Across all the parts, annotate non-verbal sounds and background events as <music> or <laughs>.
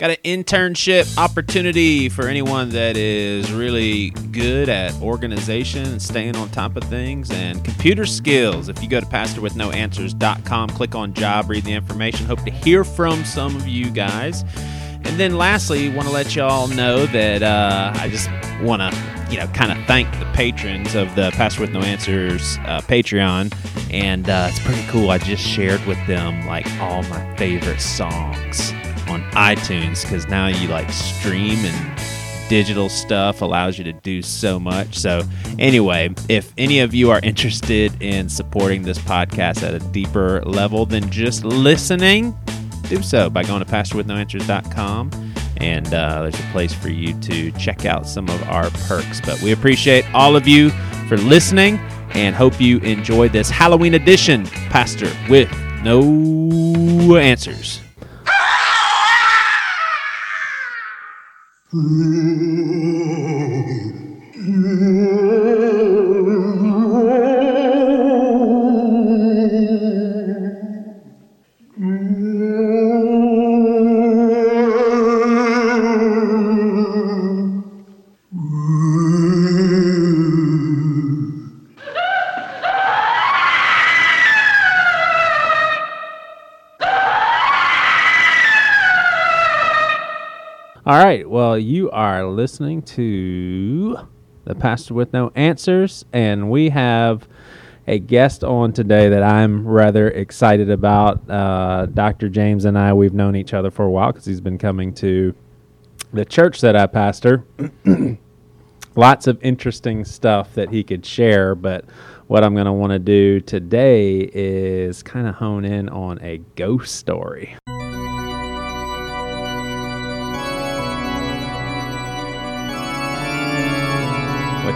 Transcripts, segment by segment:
Got an internship opportunity for anyone that is really good at organization and staying on top of things and computer skills. If you go to pastorwithnoanswers.com, click on job, read the information. Hope to hear from some of you guys. And then lastly, want to let y'all know that uh, I just want to, you know, kind of thank the patrons of the Pastor with No Answers uh, Patreon. And uh, it's pretty cool. I just shared with them like all my favorite songs on iTunes because now you like stream and digital stuff allows you to do so much. So, anyway, if any of you are interested in supporting this podcast at a deeper level than just listening, do so by going to pastorwithnoanswers.com. And uh, there's a place for you to check out some of our perks. But we appreciate all of you for listening and hope you enjoyed this Halloween edition, Pastor with No Answers. All right. Well, you are listening to the Pastor with No Answers, and we have a guest on today that I'm rather excited about. Uh, Dr. James and I, we've known each other for a while because he's been coming to the church that I pastor. <clears throat> Lots of interesting stuff that he could share, but what I'm going to want to do today is kind of hone in on a ghost story.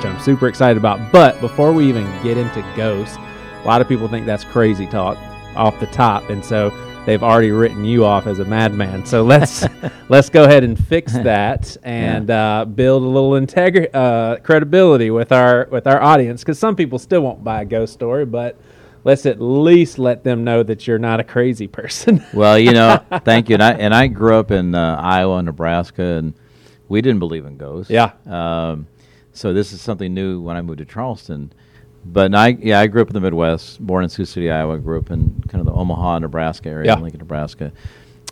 Which I'm super excited about. But before we even get into ghosts, a lot of people think that's crazy talk off the top, and so they've already written you off as a madman. So let's <laughs> let's go ahead and fix <laughs> that and uh, build a little integrity, uh, credibility with our with our audience, because some people still won't buy a ghost story, but let's at least let them know that you're not a crazy person. <laughs> Well, you know, thank you. And I and I grew up in uh, Iowa, Nebraska, and we didn't believe in ghosts. Yeah. Um, so this is something new when I moved to Charleston. But I yeah I grew up in the Midwest, born in Sioux City, Iowa. Grew up in kind of the Omaha, Nebraska area, Yeah. Lincoln, Nebraska.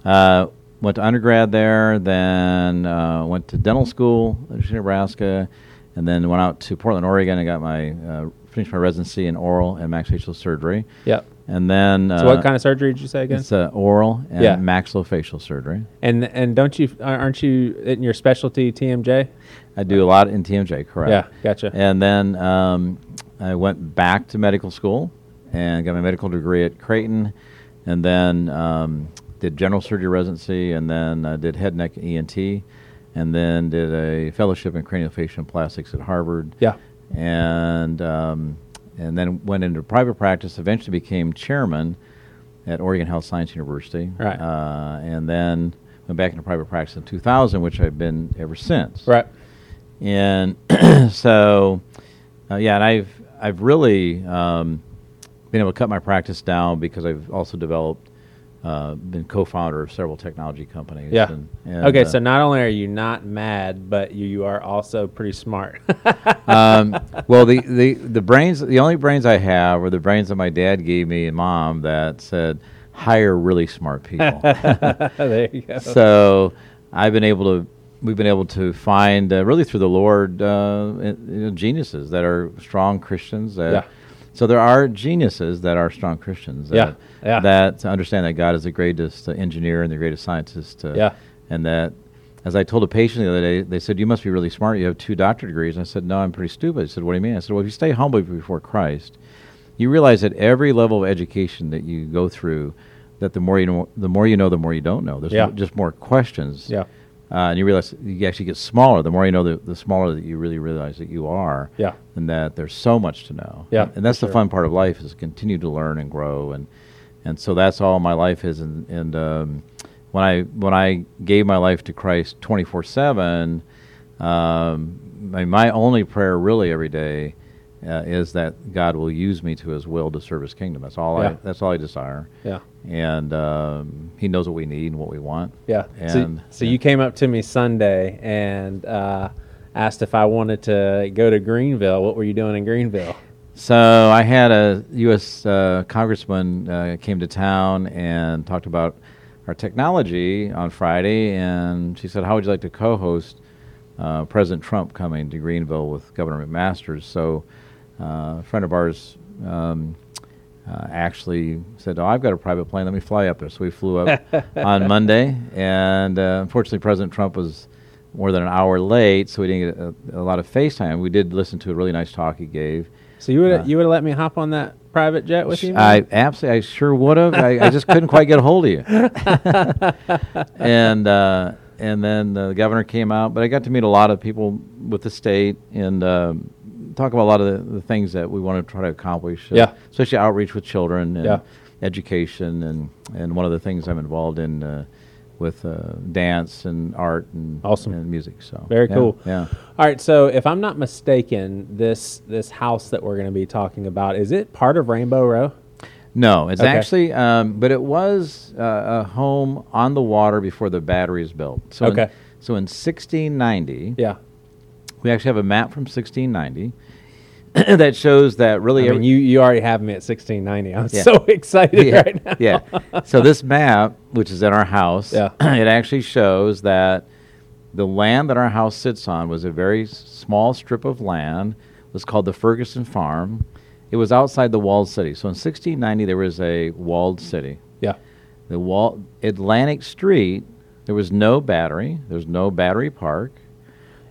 Uh, went to undergrad there, then uh, went to dental school in Nebraska, and then went out to Portland, Oregon, and got my uh, finished my residency in oral and maxillofacial surgery. yep. And then So what kind of surgery did you say again? It's uh, oral and Yeah. maxillofacial surgery. And and don't you aren't you in your specialty TMJ? I do a lot in TMJ, correct? Yeah, gotcha. And then um, I went back to medical school and got my medical degree at Creighton, and then um, did general surgery residency, and then uh, did head neck ENT, and then did a fellowship in craniofacial plastics at Harvard. Yeah. And um, and then went into private practice. Eventually became chairman at Oregon Health Science University. Right. Uh, and then went back into private practice in 2000, which I've been ever since. Right. And <clears throat> so, uh, yeah, and I've I've really um, been able to cut my practice down because I've also developed, uh, been co-founder of several technology companies. Yeah. And, and, okay, uh, so not only are you not mad, but you, you are also pretty smart. <laughs> um, well, the, the the brains, the only brains I have are the brains that my dad gave me and mom that said hire really smart people. <laughs> there you go. so I've been able to we've been able to find uh, really through the Lord uh, you know, geniuses that are strong Christians. That, Yeah. So there are geniuses that are strong Christians. That, Yeah, yeah. That understand that God is the greatest engineer and the greatest scientist. Uh, Yeah. And that, as I told a patient the other day, they said, "You must be really smart. You have two doctorate degrees." I said, "No, I'm pretty stupid." I said, "What do you mean?" I said, "Well, if you stay humble before Christ." you realize that every level of education that you go through, that the more you know, the more you know, the more you don't know. There's Yeah. just more questions. Yeah. Uh, and you realize you actually get smaller. The more you know, the, the smaller that you really realize that you are. Yeah. And that there's so much to know. Yeah, And that's the sure. fun part of life is to continue to learn and grow. And and so that's all my life is. And and um, when I when I gave my life to Christ 24 seven, um, my my only prayer really every day uh, is that God will use me to His will to serve His kingdom. That's all. I, that's all I desire. Yeah. And um, He knows what we need and what we want. Yeah. And so, so you came up to me Sunday and uh, asked if I wanted to go to Greenville. What were you doing in Greenville? So I had a U.S. Uh, congressman uh, came to town and talked about our technology on Friday, and she said, "How would you like to co-host uh, President Trump coming to Greenville with Governor McMaster's?" So a friend of ours um, uh, actually said, "Oh, I've got a private plane. Let me fly up there." So we flew up <laughs> on Monday, and uh, unfortunately, President Trump was more than an hour late, so we didn't get a, a lot of FaceTime. We did listen to a really nice talk he gave. So you would Uh, you would have let me hop on that private jet with you? I absolutely, I sure would have. I, I just couldn't quite get a hold of you. <laughs> and uh, and then the governor came out, but I got to meet a lot of people with the state and um talk about a lot of the, the things that we want to try to accomplish. uh, Yeah. especially outreach with children and Yeah. education and and one of the things I'm involved in. Uh, with uh, dance and art and, Awesome. and music, so Very yeah, cool. Yeah, All right. So if I'm not mistaken, this this house that we're going to be talking about is it part of Rainbow Row? No, it's Okay. actually, um, but it was uh, a home on the water before the battery is built. So Okay. In, so in 1690, Yeah. We actually have a map from 1690 <clears throat> that shows that really. I mean, you, you already have me at 1690. I'm Yeah. so <laughs> excited yeah, right now. yeah. So this map, which is in our house, Yeah. <clears throat> it actually shows that the land that our house sits on was a very small strip of land. It was called the Ferguson Farm. It was outside the walled city. So in 1690, there was a walled city. Yeah. The wall Atlantic Street, there was no battery. There was no battery park.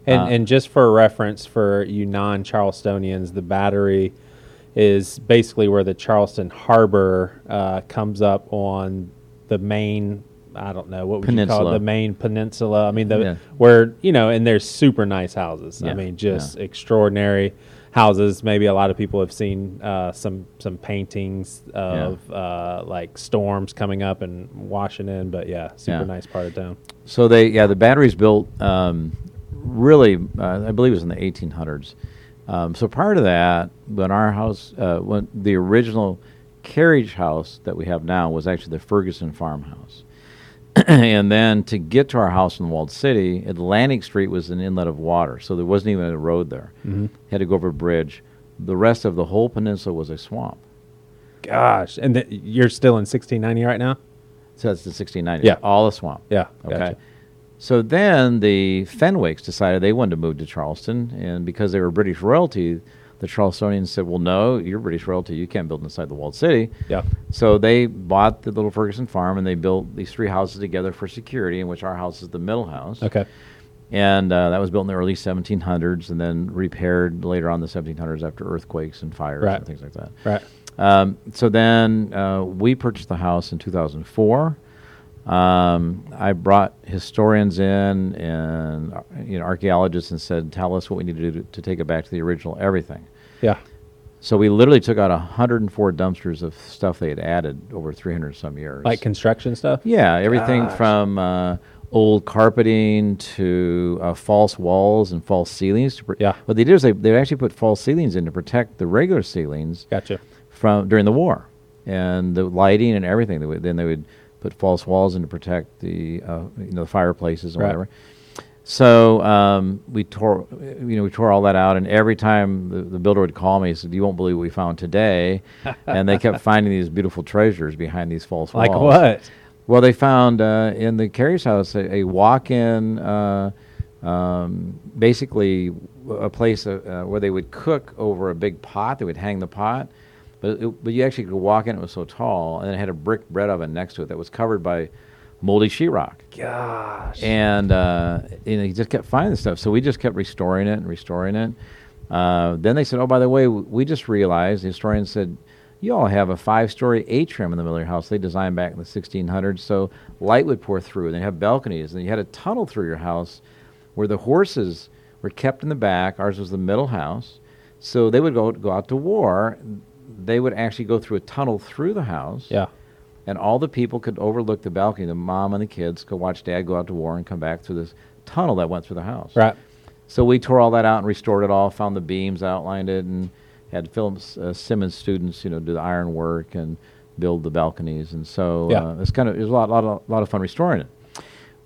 And, Uh, and just for reference for you non Charlestonians, the battery is basically where the Charleston Harbor uh, comes up on the main. I don't know what would you call it, the main peninsula. I mean, the Yeah. where you know, and there's super nice houses. I mean, just extraordinary houses. Maybe a lot of people have seen uh, some some paintings of uh, like storms coming up and washing in. But yeah, super Yeah. nice part of town. So they, yeah, the batteries built um, really, uh, I believe it was in the 1800s. Um, so prior to that, when our house, uh, when the original carriage house that we have now was actually the Ferguson farmhouse. <clears throat> and then to get to our house in Walled City, Atlantic Street was an inlet of water, so there wasn't even a road there. Mm-hmm. Had to go over a bridge. The rest of the whole peninsula was a swamp. Gosh, and th- you're still in 1690 right now. So that's the 1690. Yeah. all a swamp. Yeah, Okay. gotcha. So then the Fenwicks decided they wanted to move to Charleston, and because they were British royalty, the Charlestonians said, "Well, no, you're British royalty. You can't build inside the walled city." Yeah. So they bought the little Ferguson farm, and they built these three houses together for security, in which our house is the middle house. Okay. And uh, that was built in the early 1700s, and then repaired later on the 1700s after earthquakes and fires Right. and things like that. Right. Um, so then uh, we purchased the house in 2004. Um, I brought historians in and you know archaeologists and said, "Tell us what we need to do to, to take it back to the original everything." Yeah. So we literally took out 104 dumpsters of stuff they had added over 300 some years. Like construction stuff. yeah, everything Gosh. from uh, old carpeting to uh, false walls and false ceilings. To pr- Yeah. What they did is they they actually put false ceilings in to protect the regular ceilings Gotcha. from during the war, and the lighting and everything. They would, then they would put false walls in to protect the uh, you know the fireplaces and Right. whatever. So um, we tore you know we tore all that out, and every time the, the builder would call me, he said, "You won't believe what we found today," <laughs> and they kept finding these beautiful treasures behind these false Like walls. Like what? Well, they found uh, in the carrier's house a, a walk-in, uh, um, basically a place uh, uh, where they would cook over a big pot. They would hang the pot, but it, but you actually could walk in. It was so tall, and it had a brick bread oven next to it that was covered by moldy sheetrock. Gosh. And uh, you know, he just kept finding stuff. So we just kept restoring it and restoring it. Uh, then they said, "Oh, by the way, we just realized." The historian said, "You all have a five-story atrium in the middle of your house. They designed back in the 1600s, so light would pour through. And they have balconies, and you had a tunnel through your house where the horses were kept in the back. Ours was the middle house, so they would go go out to war. They would actually go through a tunnel through the house." yeah. and all the people could overlook the balcony. The mom and the kids could watch dad go out to war and come back through this tunnel that went through the house. Right. So we tore all that out and restored it all, found the beams, outlined it, and had Philip uh, Simmons students, you know, do the iron work and build the balconies, and so Yeah. uh, it's kind of it was a lot, lot, of, lot of fun restoring it.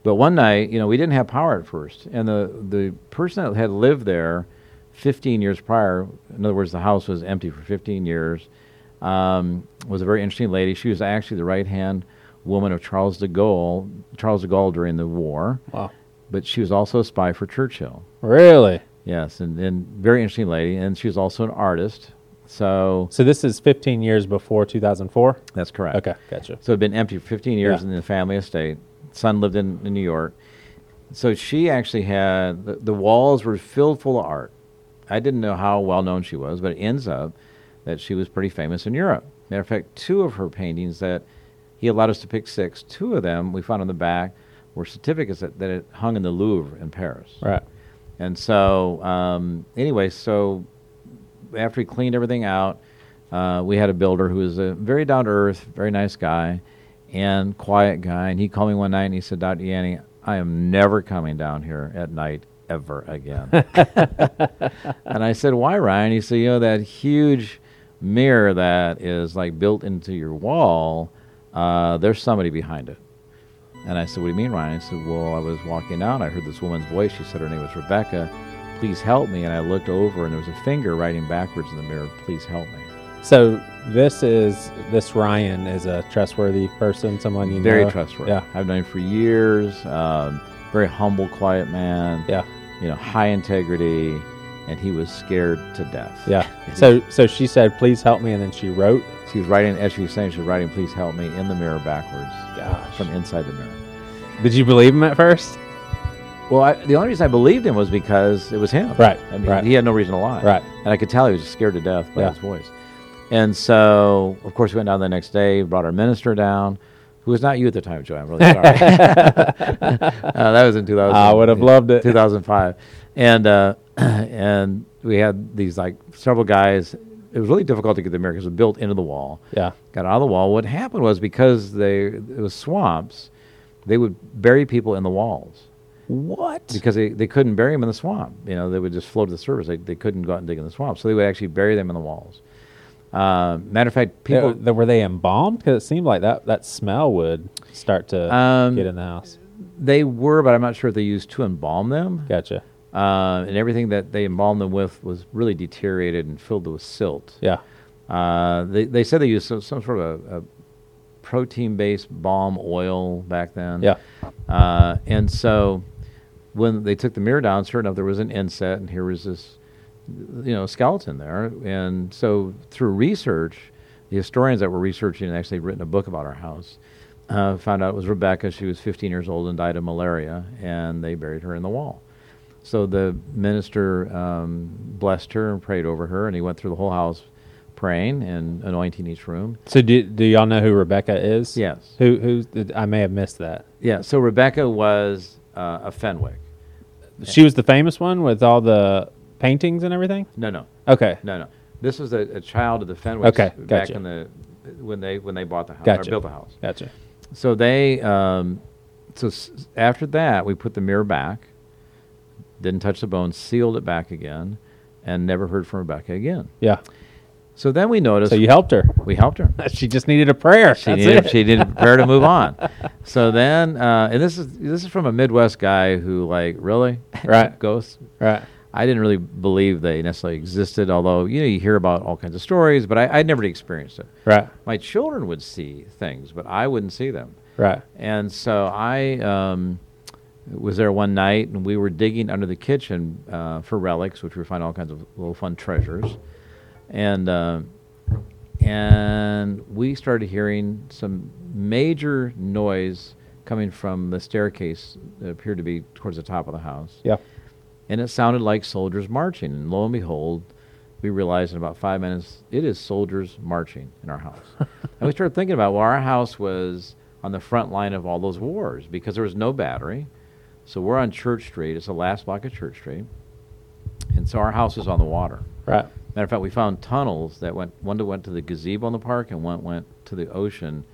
But one night, you know, we didn't have power at first, and the the person that had lived there 15 years prior, in other words, the house was empty for 15 years, um, was a very interesting lady. She was actually the right hand woman of Charles de Gaulle, Charles de Gaulle during the war, Wow. but she was also a spy for Churchill. Really? Yes, and, and very interesting lady, and she was also an artist. So So this is 15 years before 2004. that's correct. Okay, gotcha. So it had been empty for 15 years Yeah. in the family estate. Son lived in, in New York. So she actually had the, the walls were filled full of art. I didn't know how well known she was, but it ends up that she was pretty famous in Europe. Matter of fact, two of her paintings that he allowed us to pick six, two of them we found on the back were certificates that, that it hung in the Louvre in Paris. Right. And so, um, anyway, so after he cleaned everything out, uh, we had a builder who was a very down to earth, very nice guy, and quiet guy. And he called me one night and he said, Dr. Yanni, I am never coming down here at night ever again. <laughs> and I said, Why, Ryan? He said, You know, that huge mirror that is like built into your wall, uh, there's somebody behind it. And I said, What do you mean, Ryan? He said, Well, I was walking out. I heard this woman's voice. She said her name was Rebecca. Please help me. And I looked over, and there was a finger writing backwards in the mirror. Please help me. So this is this Ryan is a trustworthy person, someone you Very know. Very trustworthy. Yeah. I've known him for years. Um, very humble, quiet man. Yeah. You know, high integrity, and he was scared to death. Yeah. So so she said, "Please help me," and then she wrote. She was writing, as she was saying, she was writing, "Please help me" in the mirror backwards Gosh. from inside the mirror. Did you believe him at first? Well, I, the only reason I believed him was because it was him. Right, I mean, right. he had no reason to lie. Right. And I could tell he was scared to death by Yeah. his voice. And so, of course, we went down the next day, brought our minister down, who was not you at the time, Joe. I'm really sorry. <laughs> <laughs> uh, that was in 2000. I would have loved it. 2005. And, uh, <clears throat> and we had these like several guys. It was really difficult to get the mirror because it was built into the wall Yeah. got out of the wall. What happened was because they it was swamps, they would bury people in the walls What? because they, they couldn't bury them in the swamp. You know, they would just float to the surface. They, they couldn't go out and dig in the swamp, so they would actually bury them in the walls. Uh, matter of fact, people People, were they embalmed? Because it seemed like that that smell would start to Um, get in the house. they were, but I'm not sure if they used to embalm them. Gotcha. Uh, and everything that they embalmed them with was really deteriorated and filled with silt. Yeah. Uh, they, they said they used some, some sort of a, a protein-based balm oil back then. Yeah. Uh, and so when they took the mirror down, sure enough, there was an inset, and here was this, you know, skeleton there. And so through research, the historians that were researching and actually written a book about our house uh, found out it was Rebecca. She was 15 years old and died of malaria, and they buried her in the wall. So the minister um, blessed her and prayed over her, and he went through the whole house praying and anointing each room. So do do y'all know who Rebecca is? Yes. Who did, I may have missed that. Yeah, so Rebecca was uh, a Fenwick. She was the famous one with all the paintings and everything. No, no, Okay. no, no. This was a, a child of the Fenwicks Okay, back gotcha. in the when they when they bought the house Gotcha. or built the house. Gotcha. So they um, so s- after that we put the mirror back, didn't touch the bone, sealed it back again, and never heard from Rebecca again. Yeah. So then we noticed So you helped her. we helped her. <laughs> She just needed a prayer. She That's needed it. she needed to prepare to move <laughs> on. So then, uh, and this is this is from a Midwest guy who like really Right. ghosts. Right. I didn't really believe they necessarily existed, although you know you hear about all kinds of stories, but I, I'd never experienced it. Right. My children would see things, but I wouldn't see them. Right. And so I um, was there one night, and we were digging under the kitchen uh, for relics, which we find all kinds of little fun treasures, and uh, and we started hearing some major noise coming from the staircase that appeared to be towards the top of the house Yeah. And it sounded like soldiers marching. And lo and behold, we realized in about five minutes it is soldiers marching in our house. <laughs> and we started thinking about well, our house was on the front line of all those wars because there was no battery. So we're on Church Street. It's the last block of Church Street, and so our house is on the water. Right. Matter of fact, we found tunnels that went one that went to the gazebo in the park, and one went to the ocean,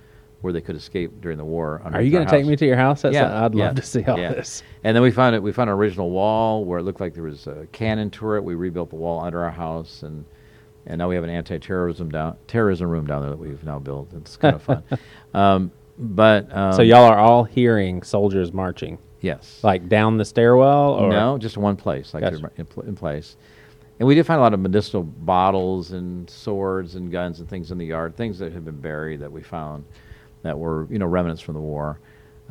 where they could escape during the war. Are you going to take me to your house? That's Yeah, I'd yeah, love to see all yeah. this. And then we found it. We found an original wall where it looked like there was a cannon turret. We rebuilt the wall under our house, and and now we have an anti-terrorism down terrorism room down there that we've now built. It's kind of fun. <laughs> Um, but um, so y'all are all hearing soldiers marching, yes, like down the stairwell, or no, just in one place, like Gotcha. in, pl- in place. And we did find a lot of medicinal bottles and swords and guns and things in the yard, things that had been buried that we found that were, you know, remnants from the war.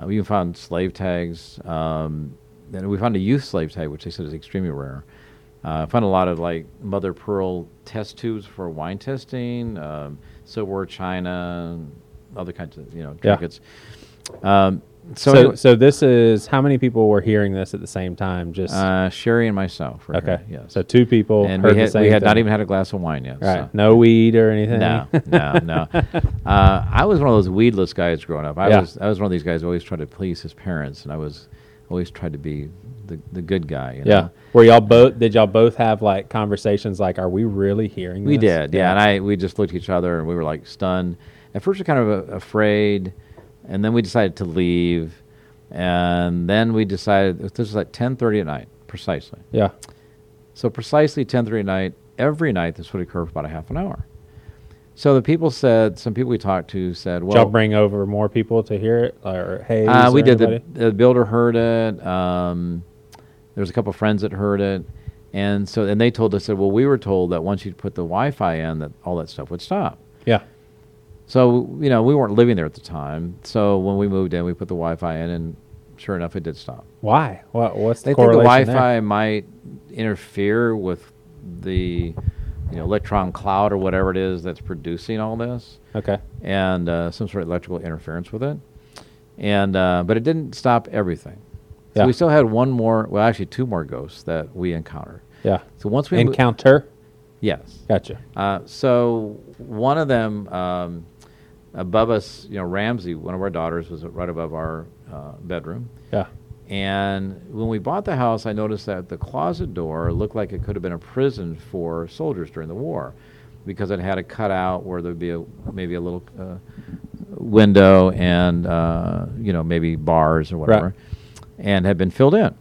Uh, we even found slave tags. Um, and we found a youth slave tag, which they said is extremely rare. Uh, found a lot of like mother pearl test tubes for wine testing, um, silverware, china, other kinds of you know Yeah. trinkets. Um, so, So, anyway- so this is how many people were hearing this at the same time? Just uh, Sherry and myself. Were okay. here, yes. So two people and heard we the had, same we had not even had a glass of wine yet. right. so- No weed or anything. No, no, no. <laughs> Uh, I was one of those weedless guys growing up. I Yeah. was I was one of these guys who always tried to please his parents, and I was always tried to be the, the good guy. You Yeah. know? Were y'all both? Did y'all both have like conversations like, "Are we really hearing?" we this? did. Yeah. and I we just looked at each other and we were like stunned. At first, we're kind of uh, afraid, and then we decided to leave, and then we decided this was like ten thirty at night precisely. Yeah. So precisely 10:30 at night, every night this would occur for about a half an hour. So the people said, some people we talked to said, Did well, y'all bring over more people to hear it, or hey? uh, we did. The, the builder heard it. Um, there was a couple friends that heard it, and so and they told us that well, we were told that once you put the Wi-Fi in, that all that stuff would stop. Yeah. So you know we weren't living there at the time. So when we moved in, we put the Wi-Fi in, and sure enough, it did stop. Why? What? What's the They think the Wi-Fi there? might interfere with the you know electron cloud or whatever it is that's producing all this, Okay. and uh, some sort of electrical interference with it. And uh, but it didn't stop everything. So Yeah. we still had one more, well, actually two more ghosts that we encountered. Yeah. So once we mo- Encounter. yes. Gotcha. Uh, so one of them um, above us, you know, Ramsey, one of our daughters, was right above our uh, bedroom. Yeah. And when we bought the house, I noticed that the closet door looked like it could have been a prison for soldiers during the war, because it had a cutout where there'd be a maybe a little uh, window and uh, you know maybe bars or whatever, and had been filled in.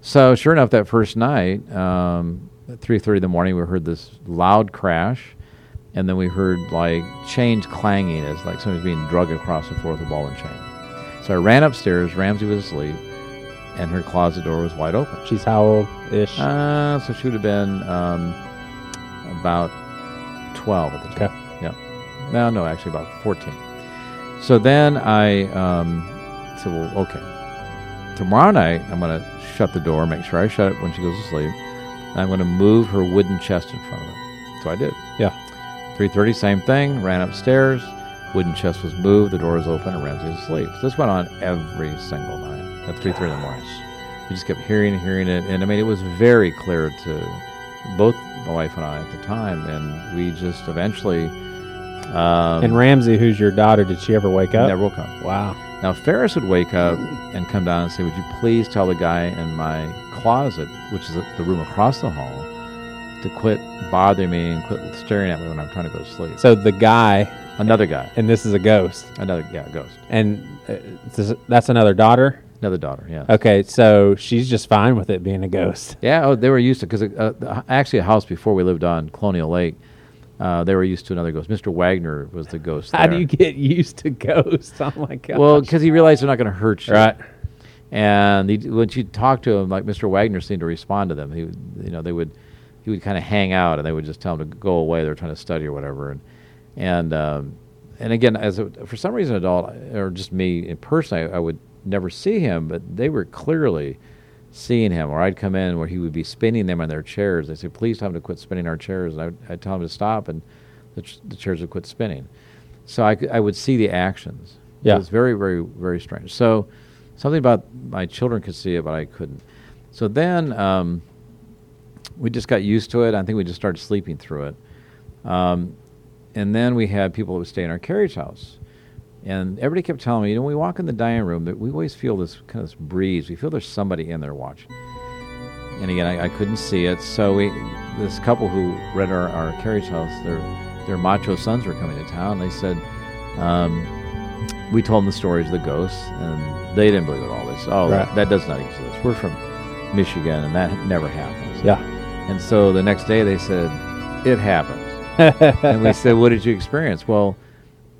So sure enough, that first night, um, at three thirty in the morning, we heard this loud crash, and then we heard like chains clanging as like somebody's being dragged across the floor with a ball and chain. So I ran upstairs. Ramsey was asleep, and her closet door was wide open. She's how old ish? Uh, so she would have been um, about 12 at the time. Okay. Yeah. No, no, actually about 14. So then I um, said, well, okay. Tomorrow night, I'm going to shut the door, make sure I shut it when she goes to sleep. And I'm going to move her wooden chest in front of it. So I did. yeah. 3.30, same thing. Ran upstairs. Wooden chest was moved. The door was open, and Ramsey was asleep. So this went on every single night at 3.30 in the morning. We just kept hearing and hearing it. And I mean, it was very clear to both my wife and I at the time. And we just eventually um, And Ramsey, who's your daughter, did she ever wake up? never woke up. Wow. Now, Ferris would wake up and come down and say, Would you please tell the guy in my closet, which is the room across the hall, to quit bothering me and quit staring at me when I'm trying to go to sleep? So the guy, Another guy. and this is a ghost, Another, yeah, ghost. and uh, this- that's another daughter. Another daughter, yeah. Okay, so she's just fine with it being a ghost. Yeah, oh, they were used to because uh, actually a house before we lived on Colonial Lake, uh, they were used to another ghost. Mr. Wagner was the ghost. How do you get used to ghosts? <laughs> Oh my god. Well, because he realized they're not going to hurt you. right. And he, when you talk to him, like Mr. Wagner seemed to respond to them. He, would, you know, they would, he would kind of hang out, and they would just tell him to go away. They're trying to study or whatever. And, and, um, and again, as a, for some reason, adult or just me in person, I, I would never see him, but they were clearly seeing him. Or I'd come in where he would be spinning them on their chairs. They say, "Please tell him to quit spinning our chairs." And I would, I'd tell him to stop, and the, ch- the chairs would quit spinning. So I, I would see the actions. Yeah. It was very, very, very strange. So something about my children could see it, but I couldn't. So then um, we just got used to it. I think we just started sleeping through it. Um, and then we had people that would stay in our carriage house. And everybody kept telling me, you know, when we walk in the dining room, that we always feel this kind of this breeze. We feel there's somebody in there watching. And again, I, I couldn't see it. So we, this couple who rented our, our carriage house, their their macho sons were coming to town. They said, um, we told them the stories of the ghosts, and they didn't believe it all. They said, oh, Right. that, that does not exist. We're from Michigan, and that never happens. Yeah. And so the next day they said, it happens. and we said, what did you experience? Well,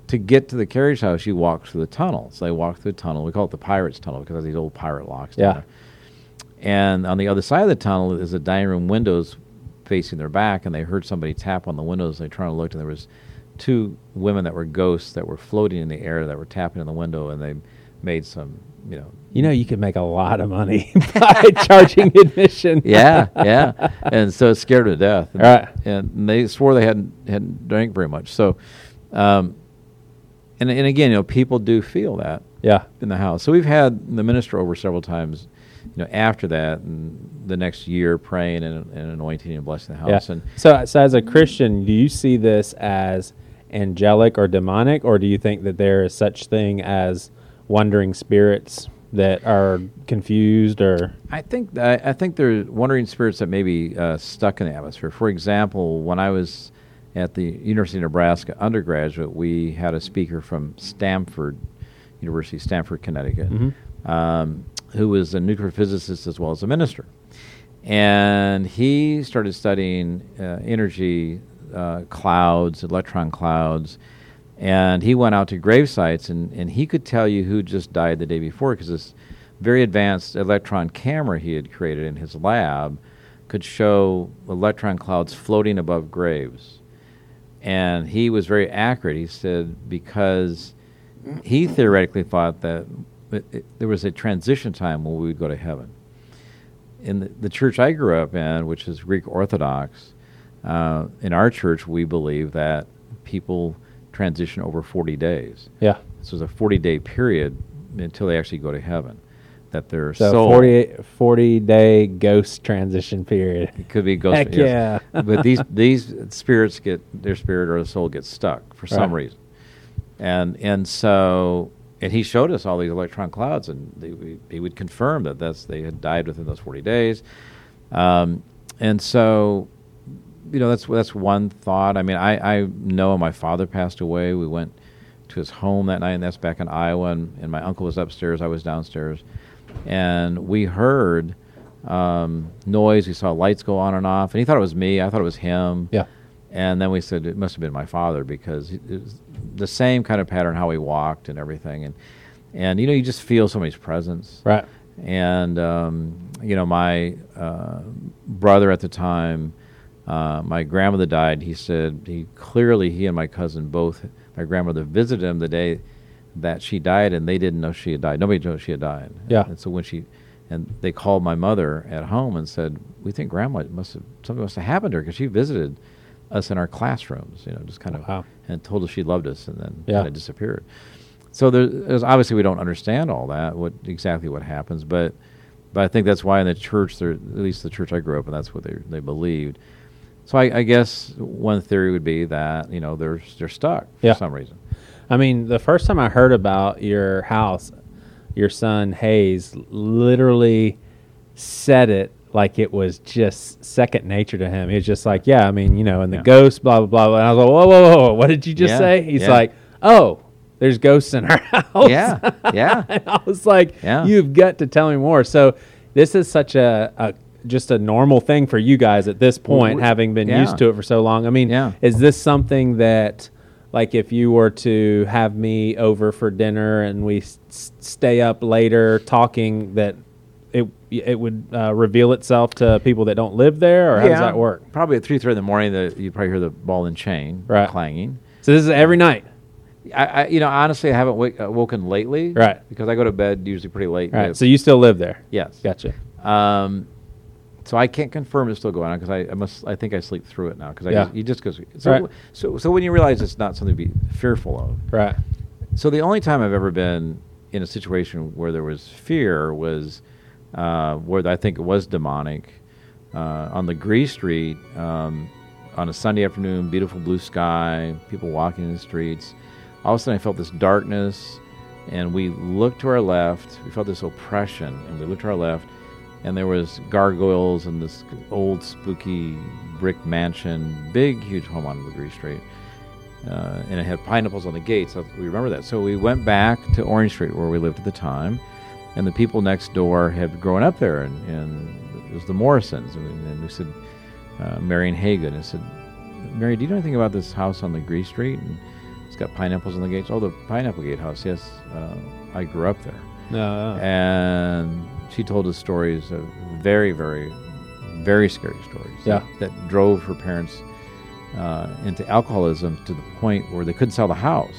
to get to the carriage house, you walk through the tunnel. So they walk through the tunnel. We call it the pirate's tunnel because of these old pirate locks. Yeah. there. And on the other side of the tunnel is the dining room windows facing their back, and they heard somebody tap on the windows. They turned and looked, and there was two women that were ghosts that were floating in the air that were tapping on the window, and they made some, you know, You know, you could make a lot of money <laughs> <laughs> by charging admission. yeah, yeah. And so it scared them to death. And, Right. And they swore they hadn't hadn't drank very much. So, um, and and again, you know, people do feel that Yeah. in the house. So we've had the minister over several times, you know, after that and the next year praying and, and anointing and blessing the house. Yeah. And So, so as a Christian, do you see this as angelic or demonic, or do you think that there is such thing as wandering spirits that are confused or I think I, I think there are wandering spirits that may be uh, stuck in the atmosphere. For example, when I was at the University of Nebraska undergraduate, we had a speaker from Stanford University, Stanford, Connecticut, um, who was a nuclear physicist as well as a minister, and he started studying uh, energy uh, clouds, electron clouds. And he went out to grave sites and, and he could tell you who just died the day before because this very advanced electron camera he had created in his lab could show electron clouds floating above graves. And he was very accurate. He said because he theoretically thought that it, it, there was a transition time when we would go to heaven. In the, the church I grew up in, which is Greek Orthodox, uh, in our church we believe that people transition over 40 days. yeah? So it's a 40 day period until they actually go to heaven. That their So soul 40, 40 day ghost transition period. it could be ghost. Heck yes. yeah. but these <laughs> these spirits get their spirit or the soul gets stuck for some reason, and and so and he showed us all these electron clouds, and they, we, he would confirm that that's they had died within those 40 days, um, and so you know that's that's one thought. I mean, I I know my father passed away. We went to his home that night, and that's back in Iowa, and, and my uncle was upstairs. I was downstairs, and we heard um, noise. We saw lights go on and off, and he thought it was me. I thought it was him. Yeah. And then we said it must have been my father because it was the same kind of pattern how he walked and everything, and and you know you just feel somebody's presence. Right. And um, you know my uh, brother at the time, uh, my grandmother died. He said he clearly he and my cousin both. My grandmother visited him the day that she died, and they didn't know she had died. Nobody knew she had died. Yeah. And so when she, and they called my mother at home and said, "We think grandma must have something must have happened to her because she visited us in our classrooms, you know, just kind of, Wow. and told us she loved us, and then Yeah. kind of disappeared." So there, there's obviously we don't understand all that, what exactly what happens, but but I think that's why in the church, there, at least the church I grew up in, that's what they they believed. So I, I guess one theory would be that you know they're they're stuck for Yeah. some reason. I mean, the first time I heard about your house, your son Hayes literally said it like it was just second nature to him. He was just like, "Yeah, I mean, you know, and the Yeah. ghosts, blah blah blah." And I was like, "Whoa, whoa, whoa, whoa! What did you just Yeah, say?" He's like, "Oh, there's ghosts in our <laughs> house." Yeah, yeah. <laughs> and I was like, Yeah. "You've got to tell me more." So this is such a, a just a normal thing for you guys at this point, we- having been yeah. used to it for so long. I mean, Yeah. is this something that, like, if you were to have me over for dinner and we s- stay up later talking, that it it would uh, reveal itself to people that don't live there, or how does that work? Probably at three thirty in the morning, the, you'd probably hear the ball and chain Right. clanging. So this is every night, I, I, you know, honestly, I haven't wake, uh, woken lately, Right. Because I go to bed usually pretty late. right? So you still live there? yes, Gotcha. Um, so I can't confirm it's still going on because I, I must. I think I sleep through it now because I Yeah. just, you just goes. So, Right. so so when you realize it's not something to be fearful of. Right. So the only time I've ever been in a situation where there was fear was uh, where I think it was demonic uh, on Legare Street um, on a Sunday afternoon, beautiful blue sky, people walking in the streets. All of a sudden, I felt this darkness, and we looked to our left. We felt this oppression, and we looked to our left, and there was gargoyles and this old spooky brick mansion, big, huge home on Legare Street uh, and it had pineapples on the gates. So we remember that. So we went back to Orange Street where we lived at the time, and the people next door had grown up there, and, and it was the Morrisons, and, and we said, uh, Marion Hagan, and said, Mary, do you know anything about this house on Legare Street? And it's got pineapples on the gates. Oh, the Pineapple Gate house. Yes, uh, I grew up there. No. And she told us stories of very, very, very scary stories. Yeah. That, that drove her parents uh, into alcoholism to the point where they couldn't sell the house.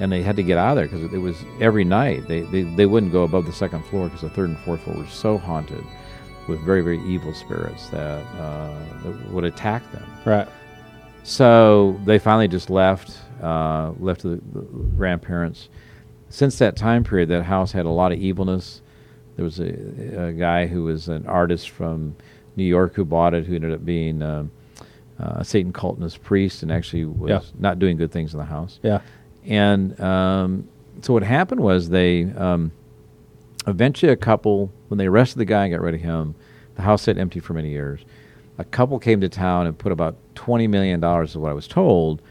And they had to get out of there because it was every night. They, they, they wouldn't go above the second floor because the third and fourth floor were so haunted with very, very evil spirits that, uh, that would attack them. right. So they finally just left, uh, left the, the grandparents. Since that time period, that house had a lot of evilness. There was a, a guy who was an artist from New York who bought it, who ended up being um, uh, a Satan cultist priest and actually was Yeah. not doing good things in the house. Yeah. And um, so what happened was they um, eventually a couple when they arrested the guy and got rid of him, the house sat empty for many years. A couple came to town and put about twenty million dollars, is what I was told,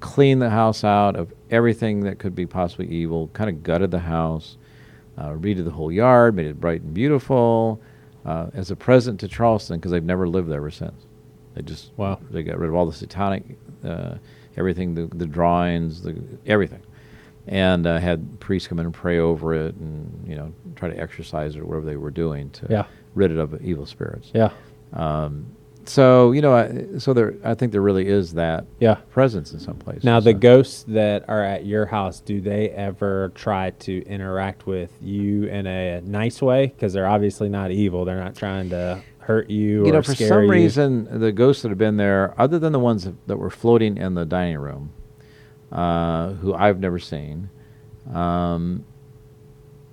cleaned the house out of everything that could be possibly evil, kind of gutted the house, uh, redid the whole yard, made it bright and beautiful, uh, as a present to Charleston because they've never lived there ever since. They just Wow. they got rid of all the satanic, uh, everything, the, the drawings, the everything, and uh, had priests come in and pray over it, and you know try to exorcise it or whatever they were doing to Yeah. rid it of evil spirits. Yeah. Um, so you know, I, so there, I think there really is that Yeah. presence in some places. Now, the So- ghosts that are at your house, do they ever try to interact with you in a nice way? Because they're obviously not evil. They're not trying to hurt you, you know, for some you. reason, the ghosts that have been there, other than the ones that, that were floating in the dining room, uh, who I've never seen, um,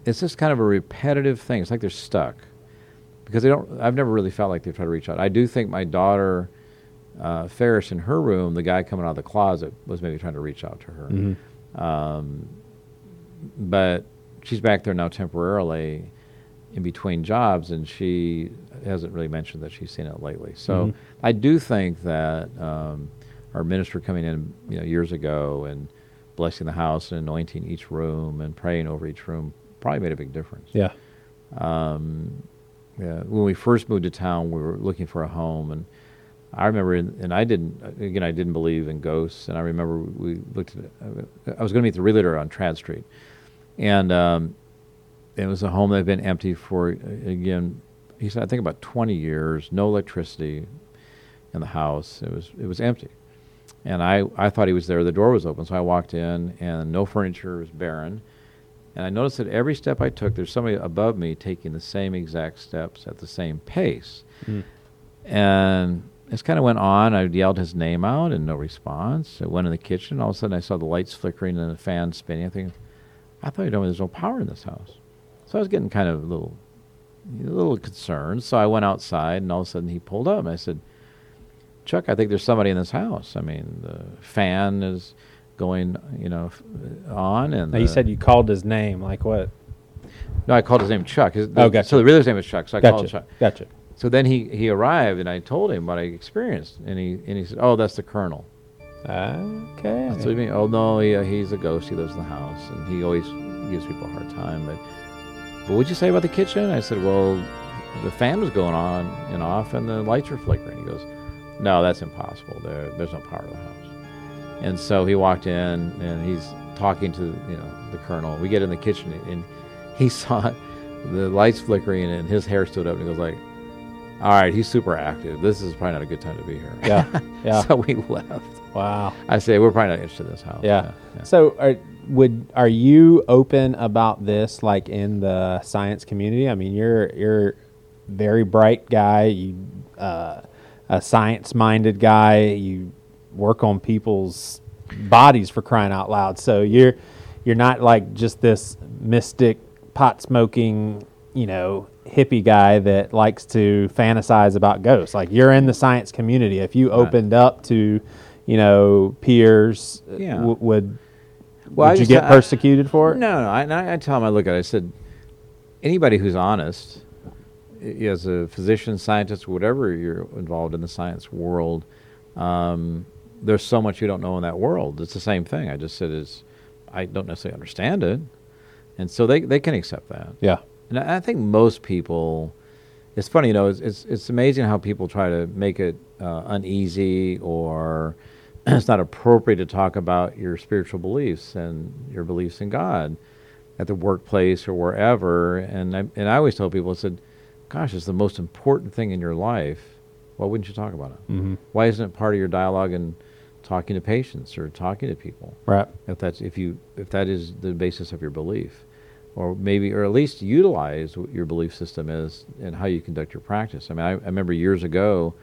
it's just kind of a repetitive thing. It's like they're stuck because they don't. I've never really felt like they've tried to reach out. I do think my daughter uh, Ferris in her room, the guy coming out of the closet was maybe trying to reach out to her. Mhm. Um, but she's back there now temporarily in between jobs, and she hasn't really mentioned that she's seen it lately. So Mhm. I do think that um, our minister coming in, you know, years ago and blessing the house and anointing each room and praying over each room probably made a big difference. Yeah. Um, yeah, when we first moved to town, we were looking for a home, and I remember, in, and I didn't, again, I didn't believe in ghosts, and I remember we looked at, I was going to meet the realtor on Tradd Street, and um, it was a home that had been empty for, again, he said, I think about 20 years, no electricity in the house. It was, it was empty. And I, I thought he was there. The door was open, so I walked in, and no furniture was barren. And I noticed that every step I took, there's somebody above me taking the same exact steps at the same pace. Mm. And this kind of went on. I yelled his name out and no response. I went in the kitchen. All of a sudden, I saw the lights flickering and the fan spinning. I think, I thought you me there's no power in this house. So I was getting kind of a little, a little concerned. So I went outside, and all of a sudden he pulled up. And I said, Chuck, I think there's somebody in this house. I mean, the fan is going, you know, f- on, and Now, you the- said you called his name. Like what? no, I called his name Chuck. His, Oh, gotcha. So the realtor's name is Chuck. So I called him Gotcha. Chuck. Gotcha. So then he, he arrived, and I told him what I experienced, and he and he said, "Oh, that's the colonel." Okay. So you mean, oh no, he, uh, he's a ghost. He lives in the house, and he always gives people a hard time. But but what'd you say about the kitchen? I said, well, the fan was going on and off, and the lights were flickering. He goes, no, that's impossible. There there's no power in the house. And so he walked in, and he's talking to you know the colonel. We get in the kitchen, and he <laughs> saw the lights flickering, and his hair stood up, and he goes like. All right, he's super active. This is probably not a good time to be here. Yeah. <laughs> Yeah. so we left. wow. I say we're probably not interested in this house. Yeah. yeah. So, are, would are you open about this, like in the science community? I mean, you're you're very bright guy. You uh, a science minded guy. You work on people's bodies for crying out loud. So you're you're not like just this mystic pot smoking, you know, hippie guy that likes to fantasize about ghosts. Like you're in the science community. If you opened up to, you know, peers, uh, Yeah. w- would Well, I would you get I- persecuted for it? No, no. I, I, I tell him, I look at it, I said, anybody who's honest, as a physician, scientist, whatever you're involved in the science world, um, there's so much you don't know in that world. It's the same thing. I just said is, I don't necessarily understand it, and so they they can accept that. Yeah. And I I think most people, it's funny, you know, it's, it's, it's amazing how people try to make it uh, uneasy or <clears throat> it's not appropriate to talk about your spiritual beliefs and your beliefs in God at the workplace or wherever. And I, and I always tell people, I said, gosh, it's the most important thing in your life. Why wouldn't you talk about it? Mm-hmm. Why isn't it part of your dialogue and talking to patients or talking to people? Right. If that's if you if that is the basis of your belief, or maybe or at least utilize what your belief system is and how you conduct your practice. I mean, I, I remember years ago,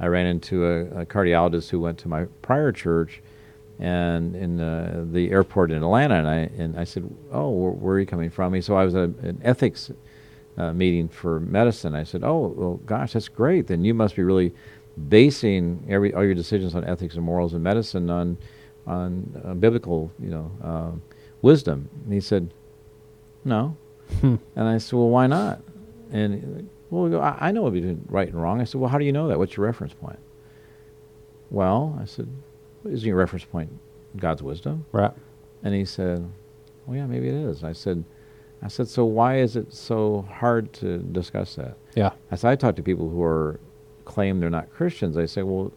I ran into a, a cardiologist who went to my prior church, and in uh, the airport in Atlanta, and I and I said, "Oh, where, where are you coming from?" He said, "I was at an ethics uh, meeting for medicine." I said, "Oh, well, gosh, that's great. Then you must be really basing every all your decisions on ethics and morals and medicine on on uh, biblical, you know, uh, wisdom." And he said, "No." and I said, "Well, why not?" And well, I, I know what between right and wrong. I said, "Well, how do you know that? What's your reference point?" Well, I said, "Isn't your reference point God's wisdom?" Right. And he said, "Well, yeah, maybe it is." I said, "I said, so why is it so hard to discuss that?" Yeah. I said, I talk to people who are claim they're not Christians. I say, well,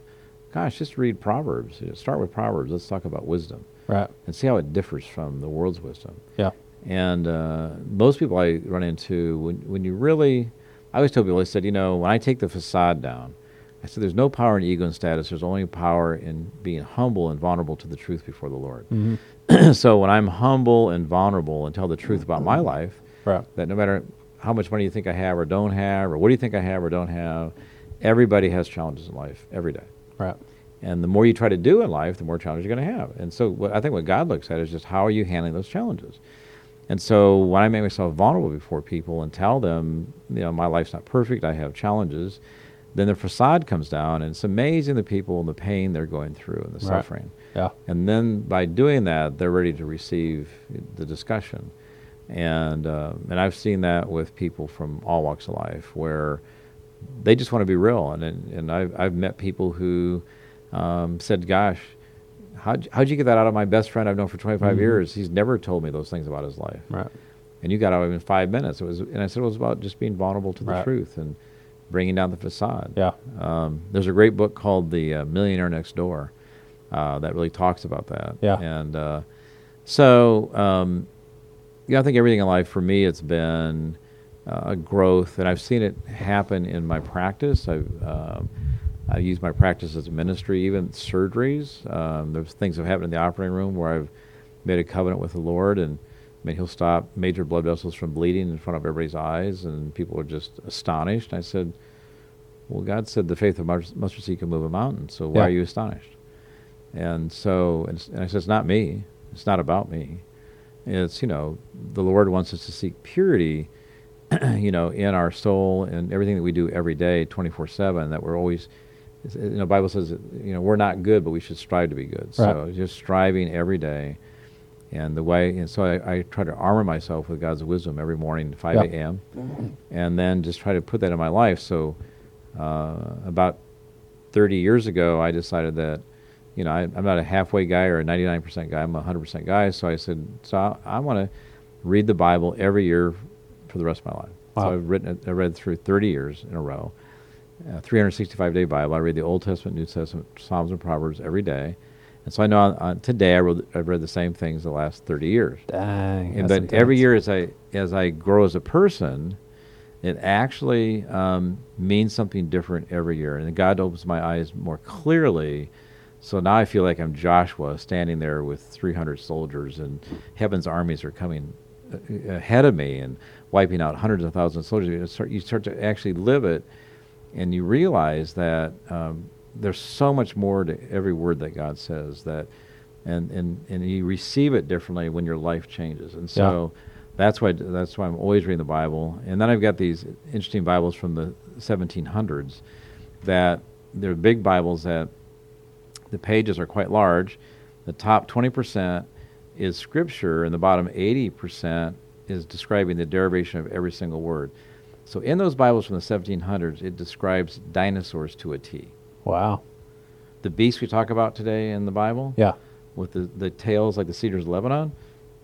gosh, just read Proverbs. You know, start with Proverbs. Let's talk about wisdom Right. and see how it differs from the world's wisdom. Yeah. And uh, most people I run into, when, when you really, I always tell people, I said, you know, when I take the facade down, I said, there's no power in ego and status. There's only power in being humble and vulnerable to the truth before the Lord. <clears throat> so when I'm humble and vulnerable and tell the truth about my life, Right. that no matter how much money you think I have or don't have, or what do you think I have or don't have, everybody has challenges in life every day. Right. And the more you try to do in life, the more challenges you're going to have. And so what, I think what God looks at is just how are you handling those challenges. And so when I make myself vulnerable before people and tell them, you know, my life's not perfect, I have challenges, then the facade comes down, and it's amazing the people and the pain they're going through and the Right. suffering. Yeah. And then by doing that, they're ready to receive the discussion. And uh, and I've seen that with people from all walks of life, where they just want to be real. And and, and I've I've met people who um, said, "Gosh, how'd, how'd you get that out of my best friend I've known for 25 years? He's never told me those things about his life." Right. And you got out of him in five minutes. It was, and I said it was about just being vulnerable to the Right. truth and bringing down the facade. Yeah. Um, there's a great book called The uh, Millionaire Next Door uh, that really talks about that. Yeah. And uh, so, um, yeah, I think everything in life for me, it's been uh, growth, and I've seen it happen in my practice. I've um, I use my practice as a ministry, even surgeries. Um, there's things that have happened in the operating room where I've made a covenant with the Lord, and I mean, He'll stop major blood vessels from bleeding in front of everybody's eyes, and people are just astonished. I said, "Well, God said the faith of mustard mustard seed can move a mountain, so why Yeah. are you astonished?" And so, and, and I said, "It's not me. It's not about me. It's you know, the Lord wants us to seek purity." <clears throat> you know, in our soul and everything that we do every day, 24/7, that we're always, you know, the Bible says, that, you know, we're not good, but we should strive to be good. So just striving every day, and the way, and so I, I try to armor myself with God's wisdom every morning, 5 Yeah. a.m., and then just try to put that in my life. So uh, about 30 years ago, I decided that, you know, I, I'm not a halfway guy or a 99% guy. I'm a 100% guy. So I said, so I, I want to read the Bible every year for the rest of my life. Wow. So I've written, it- I read through 30 years in a row, a 365 day Bible. I read the Old Testament, New Testament, Psalms, and Proverbs every day. And so I know on, on today I wrote, I've read the same things the last 30 years. Dang. And then every year as I as I grow as a person, it actually um, means something different every year. And God opens my eyes more clearly. So now I feel like I'm Joshua standing there with 300 soldiers, and heaven's armies are coming uh, ahead of me and wiping out hundreds of thousands of soldiers. You start, you start to actually live it, and you realize that um, there's so much more to every word that God says that, and and and you receive it differently when your life changes. And so that's why that's why I'm always reading the Bible. And then I've got these interesting Bibles from the 1700s that they're big Bibles that the pages are quite large. The top 20% is scripture, and the bottom 80% is describing the derivation of every single word. So in those Bibles from the 1700s, it describes dinosaurs to a T. Wow. The beasts we talk about today in the Bible, Yeah. with the, the tails like the cedars of Lebanon,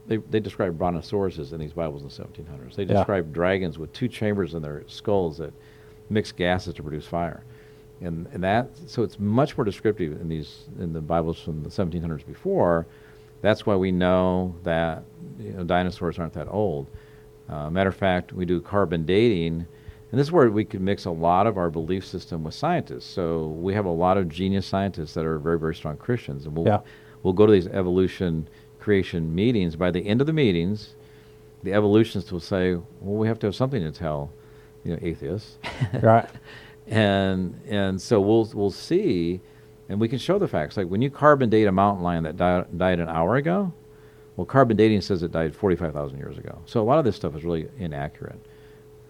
they, they describe brontosauruses in these Bibles in the 1700s. They Yeah. describe dragons with two chambers in their skulls that mix gases to produce fire, and and that so it's much more descriptive in these in the Bibles from the 1700s before. That's why we know that you know, dinosaurs aren't that old. Uh, matter of fact, we do carbon dating, and this is where we could mix a lot of our belief system with scientists. So we have a lot of genius scientists that are very, very strong Christians, and we'll Yeah. we'll go to these evolution creation meetings. By the end of the meetings, the evolutionists will say, "Well, we have to have something to tell, you know, atheists." <laughs> right. <laughs> and and so we'll we'll see, and we can show the facts. Like when you carbon date a mountain lion that di- died an hour ago, well, carbon dating says it died forty five thousand years ago. So a lot of this stuff is really inaccurate.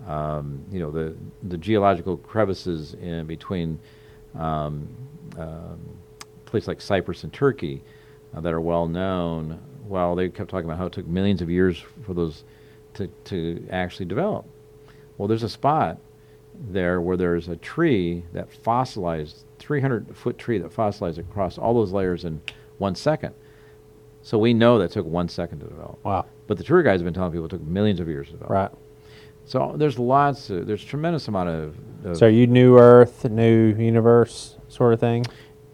Um, you know, the the geological crevices in between um, um, places like Cyprus and Turkey uh, that are well known. Well, they kept talking about how it took millions of years for those to to actually develop. Well, there's a spot there where there's a tree that fossilized, 300 foot tree that fossilized across all those layers in one second. So we know that took one second to develop. Wow. But the tour guides have been telling people it took millions of years to develop. Right. So there's lots, of, there's tremendous amount of. of So are you new Earth, new universe sort of thing?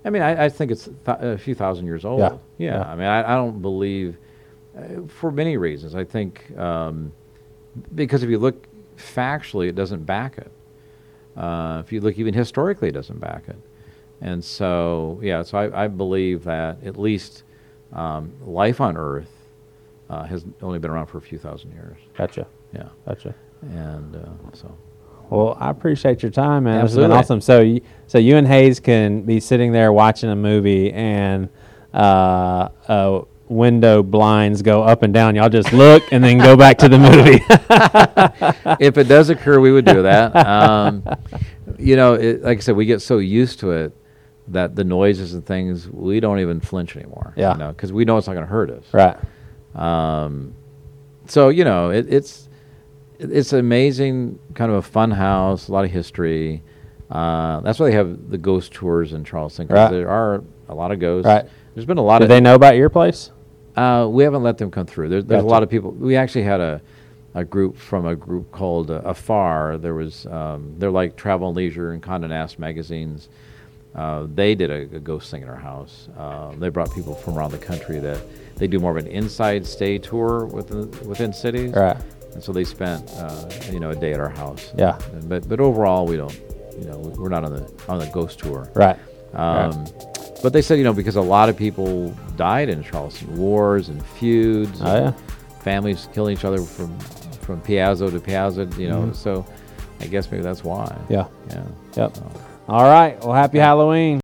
I mean, I, I think it's th- a few thousand years old. Yeah. Yeah. Yeah. I mean, I, I don't believe, uh, for many reasons. I think um, because if you look factually, it doesn't back it. Uh, if you look even historically, it doesn't back it. And so, yeah, so I, I believe that at least um, life on Earth uh, has only been around for a few thousand years. Gotcha. Yeah. Gotcha. And uh, so, Well, I appreciate your time, man. This has Absolutely. been awesome. So, you, so you and Hayes can be sitting there watching a movie, and uh, uh, window blinds go up and down. Y'all just look and then go back to the movie. <laughs> if it does occur, we would do that. <laughs> Um, you know, it, like I said, we get so used to it that the noises and things we don't even flinch anymore. Yeah. You know, because we know it's not going to hurt us. right. Um, so you know, it, it's it's amazing, kind of a fun house, a lot of history. Uh, that's why they have the ghost tours in Charleston. 'cause Right. there are a lot of ghosts. Right. There's been a lot Do of. they know about your place? Uh, we haven't let them come through. There's, there's a lot of people. We actually had a, a group from a group called uh, Afar. There was um, they're like Travel and Leisure and Condé Nast magazines. Uh, they did a, a ghost thing in our house. Uh, they brought people from around the country that they do more of an inside stay tour within within cities. Right. And so they spent uh, you know a day at our house. Yeah. And- but but overall we don't you know we're not on the on the ghost tour. Right. Um, But they said, you know, because a lot of people died in Charleston, wars and feuds, Oh, yeah. families killing each other from from Piazza to Piazza, you know. So I guess maybe that's why. Yeah. Yeah. Yep. So. All right. Well, happy Halloween.